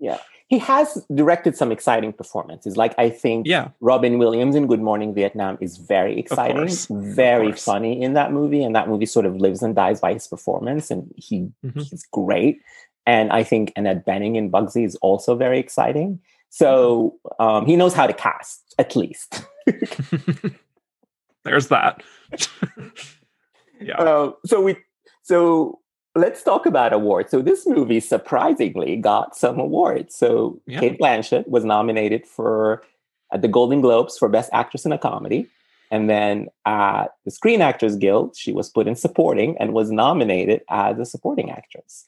He has directed some exciting performances. Like I think yeah, Robin Williams in Good Morning Vietnam is very exciting, very funny in that movie, and that movie sort of lives and dies by his performance, and he Mhm. he's great. And I think Annette Bening in Bugsy is also very exciting. So um, he knows how to cast, at least. there's that. yeah, Uh, so we so let's talk about awards. So this movie surprisingly got some awards. So Yeah. Cate Blanchett was nominated for at the Golden Globes for Best Actress in a Comedy. And then at the Screen Actors Guild, she was put in supporting and was nominated as a supporting actress.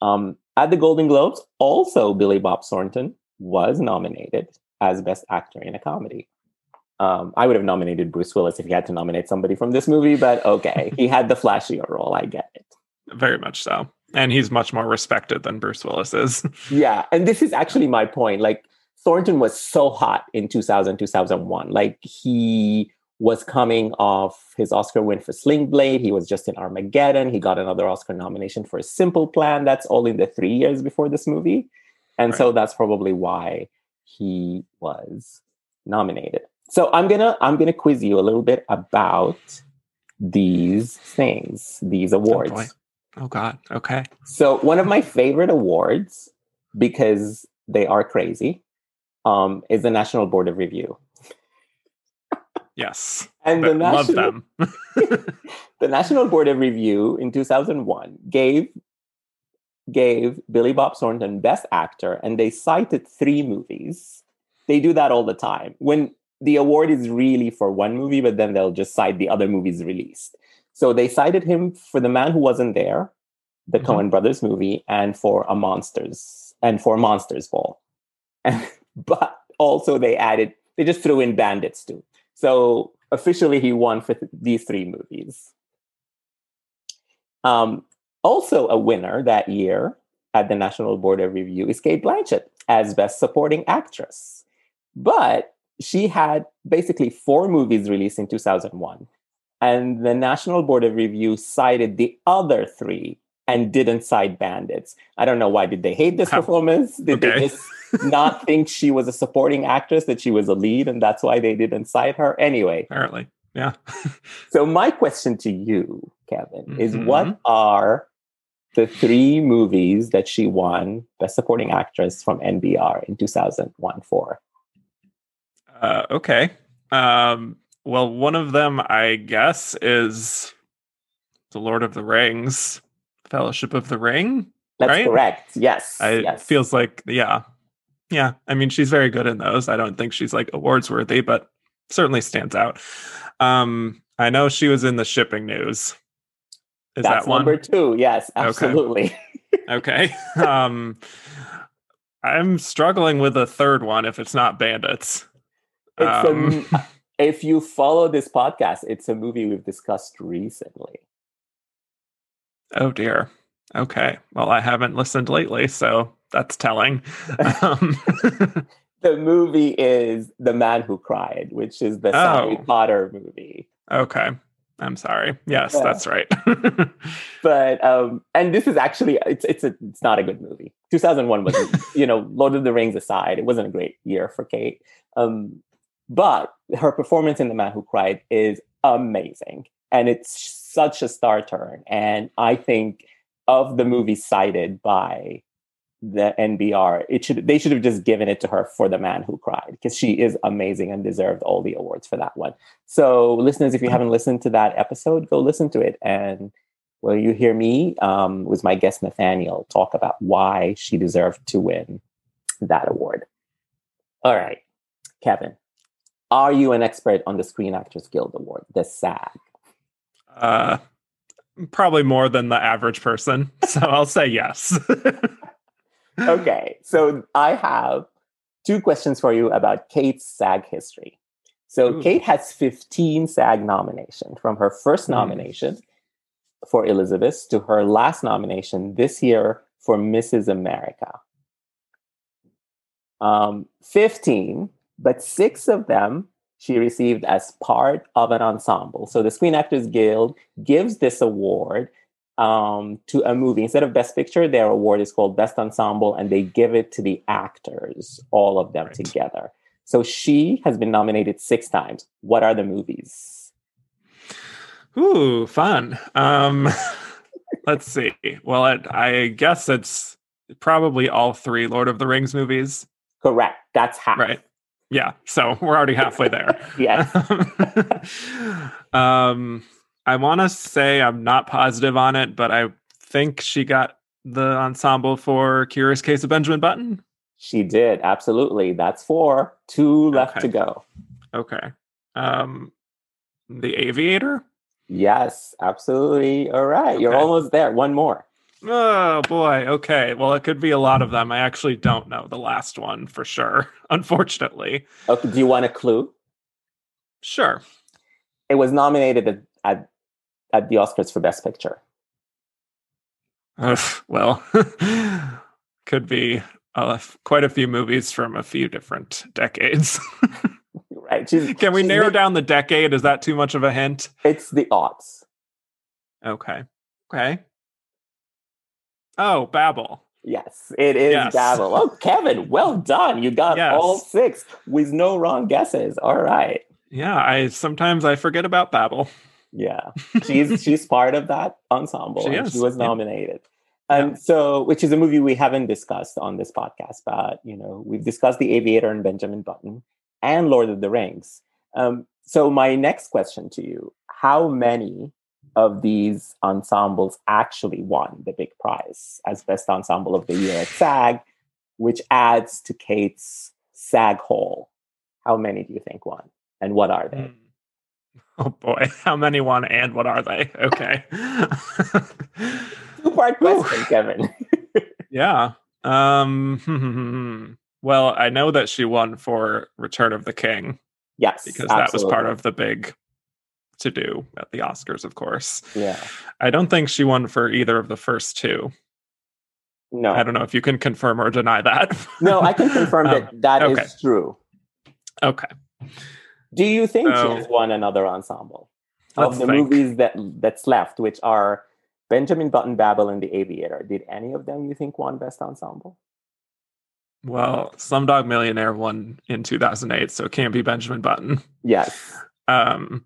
Um, at the Golden Globes, also Billy Bob Thornton was nominated as Best Actor in a Comedy. Um, I would have nominated Bruce Willis if he had to nominate somebody from this movie, but okay, he had the flashier role. I get it. Very much so. And he's much more respected than Bruce Willis is. Yeah, and this is actually my point. Like Thornton was so hot in 2000, 2001. Like he was coming off his Oscar win for Sling Blade. He was just in Armageddon. He got another Oscar nomination for a Simple Plan. That's all in the three years before this movie. And so that's probably why he was nominated. So I'm gonna I'm gonna quiz you a little bit about these things, these awards. Oh God. Okay. So one of my favorite awards, because they are crazy, um, is the National Board of Review. Yes. And the National, them. the National Board of Review in 2001 gave gave Billy Bob Thornton Best Actor, and they cited three movies. They do that all the time. When the award is really for one movie, but then they'll just cite the other movies released. So they cited him for The Man Who Wasn't There, the Mhm. Coen Brothers movie, and for a Monsters and for Monsters Ball. And, but also they added, they just threw in Bandits too. So officially he won for th- these three movies. Um, also a winner that year at the National Board of Review is Cate Blanchett as Best Supporting Actress. But she had basically four movies released in 2001. And the National Board of Review cited the other three and didn't cite Bandits. I don't know why. Did they hate this How- performance? Did they just not think she was a supporting actress, that she was a lead, and that's why they didn't cite her? Anyway, Apparently. Yeah. so my question to you, Kevin, is Mhm. what are the three movies that she won Best Supporting Actress from NBR in 2001 for? Uh, okay. Um, well, one of them, I guess, is The Lord of the Rings, Fellowship of the Ring. That's Right? correct. Yes. I yes. feels like, yeah, yeah. I mean, she's very good in those. I don't think she's like awards worthy, but certainly stands out. Um, I know she was in the shipping news. Is That's that one? number two. Yes, absolutely. Okay. um, I'm struggling with a third one if it's not Bandits. It's Um, a, if you follow this podcast, it's a movie we've discussed recently. Oh dear. Okay. Well, I haven't listened lately, so that's telling. Um, The movie is The Man Who Cried, which is the Sally Oh. Potter movie. okay. I'm sorry. Yes, Yeah. that's right. But um, and this is actually it's it's a it's not a good movie. 2001 was you know Lord of the Rings aside, it wasn't a great year for Kate. Um, but her performance in The Man Who Cried is amazing, and it's such a star turn. And I think of the movie cited by the NBR, it should they should have just given it to her for The Man Who Cried because she is amazing and deserved all the awards for that one. So, listeners, if you haven't listened to that episode, go listen to it. And well, you hear me um, with my guest Nathaniel talk about why she deserved to win that award. All right, Kevin, are you an expert on the Screen Actors Guild Award, the SAG? uh, probably more than the average person. So I'll say yes. Okay, so I have two questions for you about Kate's SAG history. So Ooh. Kate has 15 SAG nominations from her first Hmm. nomination for Elizabeth to her last nomination this year for Mrs. America. Um, 15, but six of them she received as part of an ensemble. So the Screen Actors Guild gives this award um, to a movie. Instead of Best Picture, their award is called Best Ensemble, and they give it to the actors, all of them Right. together. So she has been nominated six times. What are the movies? Ooh, fun. Um, let's see. Well, it, I guess it's probably all three Lord of the Rings movies, Correct. That's half. right? Yeah. So we're already halfway there. Yes. um, I want to say I'm not positive on it, but I think she got the ensemble for Curious Case of Benjamin Button. She did. Absolutely. That's four. Two left Okay. to go. Okay. Um, The Aviator. Yes, absolutely. All right. You're almost there. One more. Oh boy. Okay. Well, it could be a lot of them. I actually don't know the last one for sure. Unfortunately. Okay. Do you want a clue? Sure. It was nominated at, at, at the Oscars for Best Picture. Ugh, well, could be uh, quite a few movies from a few different decades. Right. She's, Can we narrow down the decade? Is that too much of a hint? It's the odds. Okay. Okay. Oh, Babel. Yes, it is Yes. Babel. Oh, Kevin, well done. You got Yes. all six with no wrong guesses. All right. Yeah, I sometimes I forget about Babel. Yeah, she's she's part of that ensemble. She and she was yeah. nominated. Um, so, which is a movie we haven't discussed on this podcast, but you know, we've discussed The Aviator and Benjamin Button and Lord of the Rings. Um, so, my next question to you: How many of these ensembles actually won the big prize as best ensemble of the year at SAG, which adds to Kate's SAG haul? How many do you think won, and what are they? Hmm. Oh boy, how many won and what are they? Okay. Two part question, Kevin. yeah. Um well, I know that she won for Return of the King yes, because that was part of the big to do at the Oscars, of course. Yeah. I don't think she won for either of the first two. No. I don't know if you can confirm or deny that. no, I can confirm that Um, that is okay. true. Okay. Do you think So- she has won another ensemble of the think. movies that that's left, which are Benjamin Button, Babel, and The Aviator? Did any of them you think won Best Ensemble? Well, Slumdog Millionaire won in 2008, so it can't be Benjamin Button. Yes. Um,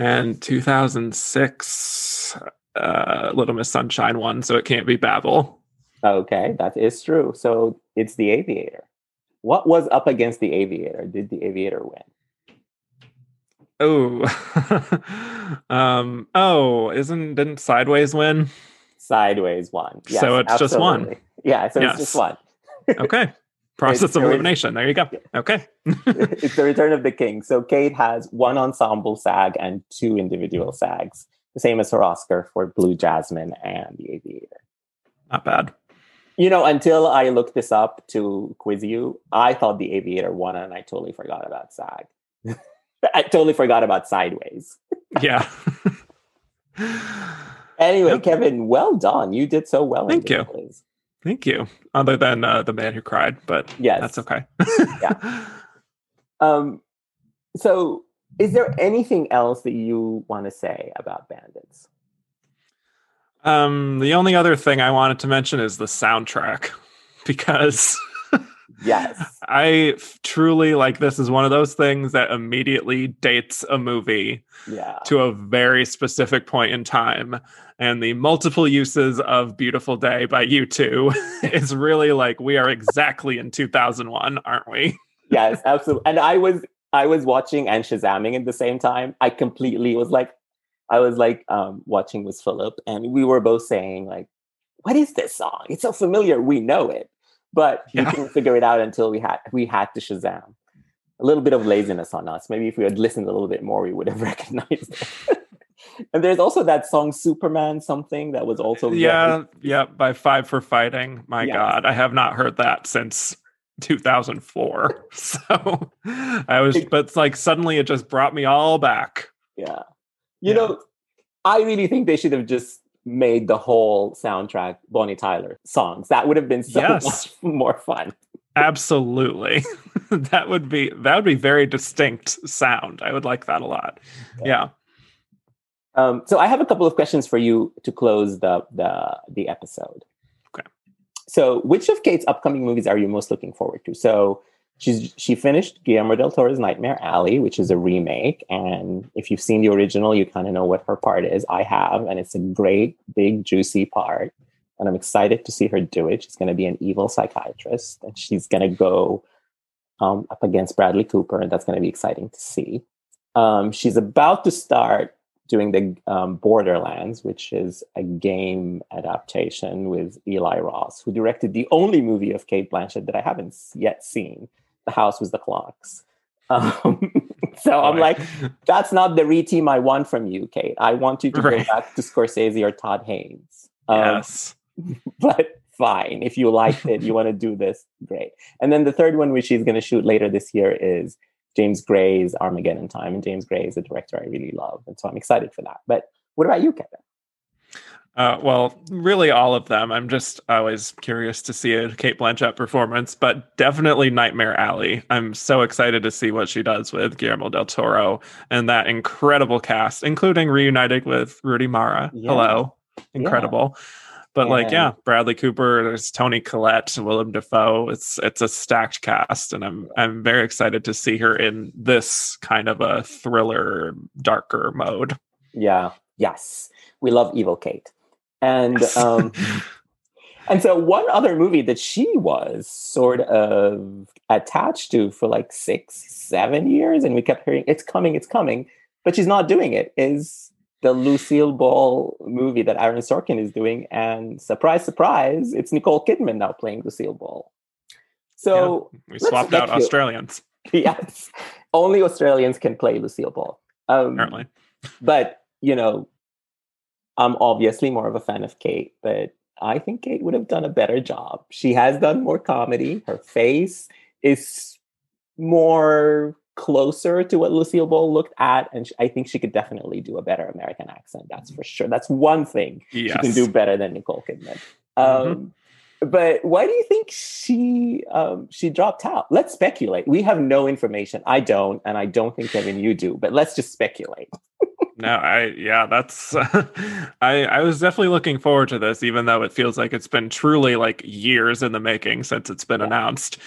and 2006, uh, Little Miss Sunshine won, so it can't be Babel. Okay, that is true. So it's The Aviator. What was up against The Aviator? Did The Aviator win? Oh, um, oh, isn't didn't Sideways win? Sideways won. Yes, So it's just one. Yeah, so Yes. it's just one. Okay, process of elimination. There you go. Okay, it's the return of the king. So Kate has one ensemble SAG and two individual SAGs, the same as her Oscar for Blue Jasmine and The Aviator. not bad. You know, until I looked this up to quiz you, I thought The Aviator won, and I totally forgot about SAG. I totally forgot about Sideways. Yeah. Anyway, Yep. Kevin, well done. You did so well. in Thank you. quiz. Thank you. Other than uh, the man who cried, but Yes. that's okay. Yeah. Um, so, is there anything else that you want to say about Bandits? Um, the only other thing I wanted to mention is the soundtrack because Yes. I f- truly like this is one of those things that immediately dates a movie Yeah. to a very specific point in time. And the multiple uses of Beautiful Day by U2 is really like we are exactly in 2001, aren't we? yes, absolutely. And I was I was watching and Shazamming at the same time. I completely was like, I was like um, watching with Philip, and we were both saying like, "What is this song? It's so familiar. We know it, but we Yeah. couldn't figure it out until we had we had to Shazam." A little bit of laziness on us. Maybe if we had listened a little bit more, we would have recognized it. and there's also that song Superman something that was also uh, very- Yeah, yeah, by Five for Fighting. My Yes. God, I have not heard that since 2004. So I was, but it's like suddenly it just brought me all back. Yeah. You Yeah. know, I really think they should have just made the whole soundtrack Bonnie Tyler songs. That would have been so Yes. much more fun. Absolutely. that would be that would be very distinct sound. I would like that a lot. Yeah. Um, so I have a couple of questions for you to close the the the episode. Okay. So, which of Kate's upcoming movies are you most looking forward to? So, she's she finished Guillermo del Toro's Nightmare Alley, which is a remake, and if you've seen the original, you kind of know what her part is. I have, and it's a great, big, juicy part, and I'm excited to see her do it. She's going to be an evil psychiatrist, and she's going to go um, up against Bradley Cooper, and that's going to be exciting to see. Um, she's about to start doing the um, Borderlands, which is a game adaptation with Eli Roth, who directed the only movie of Cate Blanchett that I haven't yet seen. The House was the Clocks. Um, so I'm like, that's not the reteam I want from you, Kate. I want you to Right. go back to Scorsese or Todd Haynes. Um, yes. but fine. If you liked it, you want to do this, great. And then the third one, which she's going to shoot later this year, is James Gray's Armageddon Time. And James Gray is a director I really love. And so I'm excited for that. But what about you, Kevin? Uh, well, really, all of them. I'm just always curious to see a Cate Blanchett performance, but definitely Nightmare Alley. I'm so excited to see what she does with Guillermo del Toro and that incredible cast, including reunited with Rooney Mara. Yeah. Hello, incredible. But like, yeah, Bradley Cooper, there's Toni Collette, Willem Dafoe. It's it's a stacked cast, and I'm I'm very excited to see her in this kind of a thriller, darker mode. Yeah. Yes. We love Evil Kate. And um, and so one other movie that she was sort of attached to for like six, seven years, and we kept hearing it's coming, it's coming, but she's not doing it, is the Lucille Ball movie that Aaron Sorkin is doing. And surprise, surprise, it's Nicole Kidman now playing Lucille Ball. So we swapped out. Australians, yes, only Australians can play Lucille Ball. Um, apparently. but you know, I'm obviously more of a fan of Kate, but I think Kate would have done a better job. She has done more comedy. Her face is more closer to what Lucille Ball looked at, and sh- I think she could definitely do a better American accent. That's for sure. That's one thing Yes. she can do better than Nicole Kidman. Um, Mhm. But why do you think she um, she dropped out? Let's speculate. We have no information. I don't, and I don't think Kevin you do. But let's just speculate. No, I yeah, that's I I was definitely looking forward to this, even though it feels like it's been truly like years in the making since it's been Yeah. announced.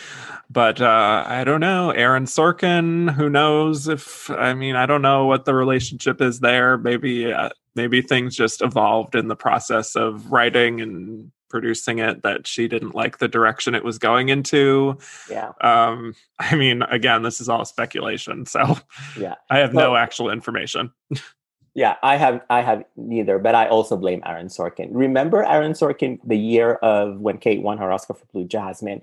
But uh I don't know, Aaron Sorkin, who knows if I mean I don't know what the relationship is there. Maybe uh, maybe things just evolved in the process of writing and producing it that she didn't like the direction it was going into. Yeah, Um I mean, again, this is all speculation, so yeah. I have no actual information. Yeah, I have I have neither, but I also blame Aaron Sorkin. Remember Aaron Sorkin the year of when Kate won her Oscar for Blue Jasmine?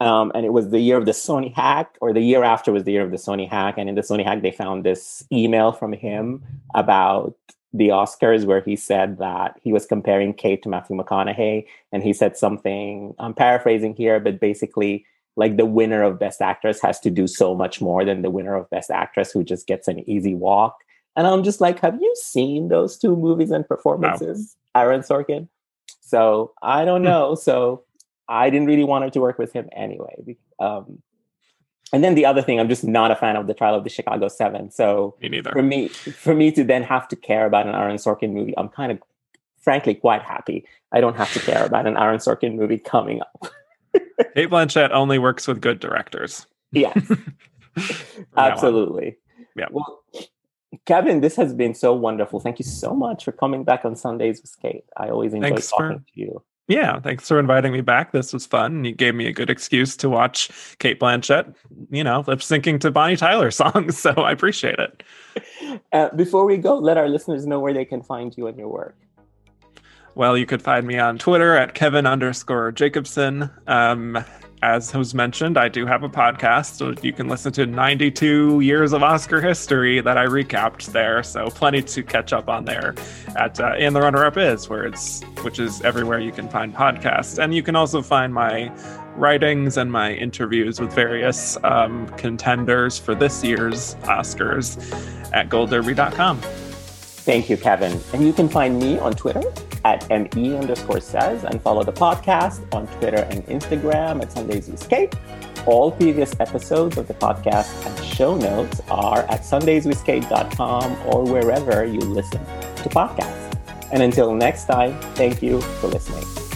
Um, and it was the year of the Sony hack, or the year after was the year of the Sony hack. And in the Sony hack, they found this email from him about the Oscars where he said that he was comparing Kate to Matthew McConaughey. And he said something, I'm paraphrasing here, but basically, like the winner of Best Actress has to do so much more than the winner of Best Actress who just gets an easy walk. And I'm just like, have you seen those two movies and performances, Aaron Sorkin? So I don't know. So I didn't really want her to work with him anyway. Um, and then the other thing, I'm just not a fan of the Trial of the Chicago Seven. So Me neither. for me, for me to then have to care about an Aaron Sorkin movie, I'm kind of, frankly, quite happy. I don't have to care about an Aaron Sorkin movie coming up. Cate Blanchett only works with good directors. Yes, From now on. absolutely. Yeah. Well, Kevin, this has been so wonderful. Thank you so much for coming back on Sundays with Kate. I always enjoy Thanks for- talking to you. Yeah, thanks for inviting me back. This was fun. You gave me a good excuse to watch Cate Blanchett, you know, lip syncing to Bonnie Tyler songs. So I appreciate it. Uh, before we go, let our listeners know where they can find you and your work. Well, you could find me on Twitter at Kevin underscore Jacobson. Um, as was mentioned, I do have a podcast, so you can listen to 92 years of Oscar history that I recapped there. So plenty to catch up on there at uh, And the Runner Up Is, where it's which is everywhere you can find podcasts, and you can also find my writings and my interviews with various um, contenders for this year's Oscars at goldderby.com. Thank you, Kevin. And you can find me on Twitter at ME underscore says and follow the podcast on Twitter and Instagram at Sundays Escape. All previous episodes of the podcast and show notes are at sundayswescape.com or wherever you listen to podcasts. And until next time, thank you for listening.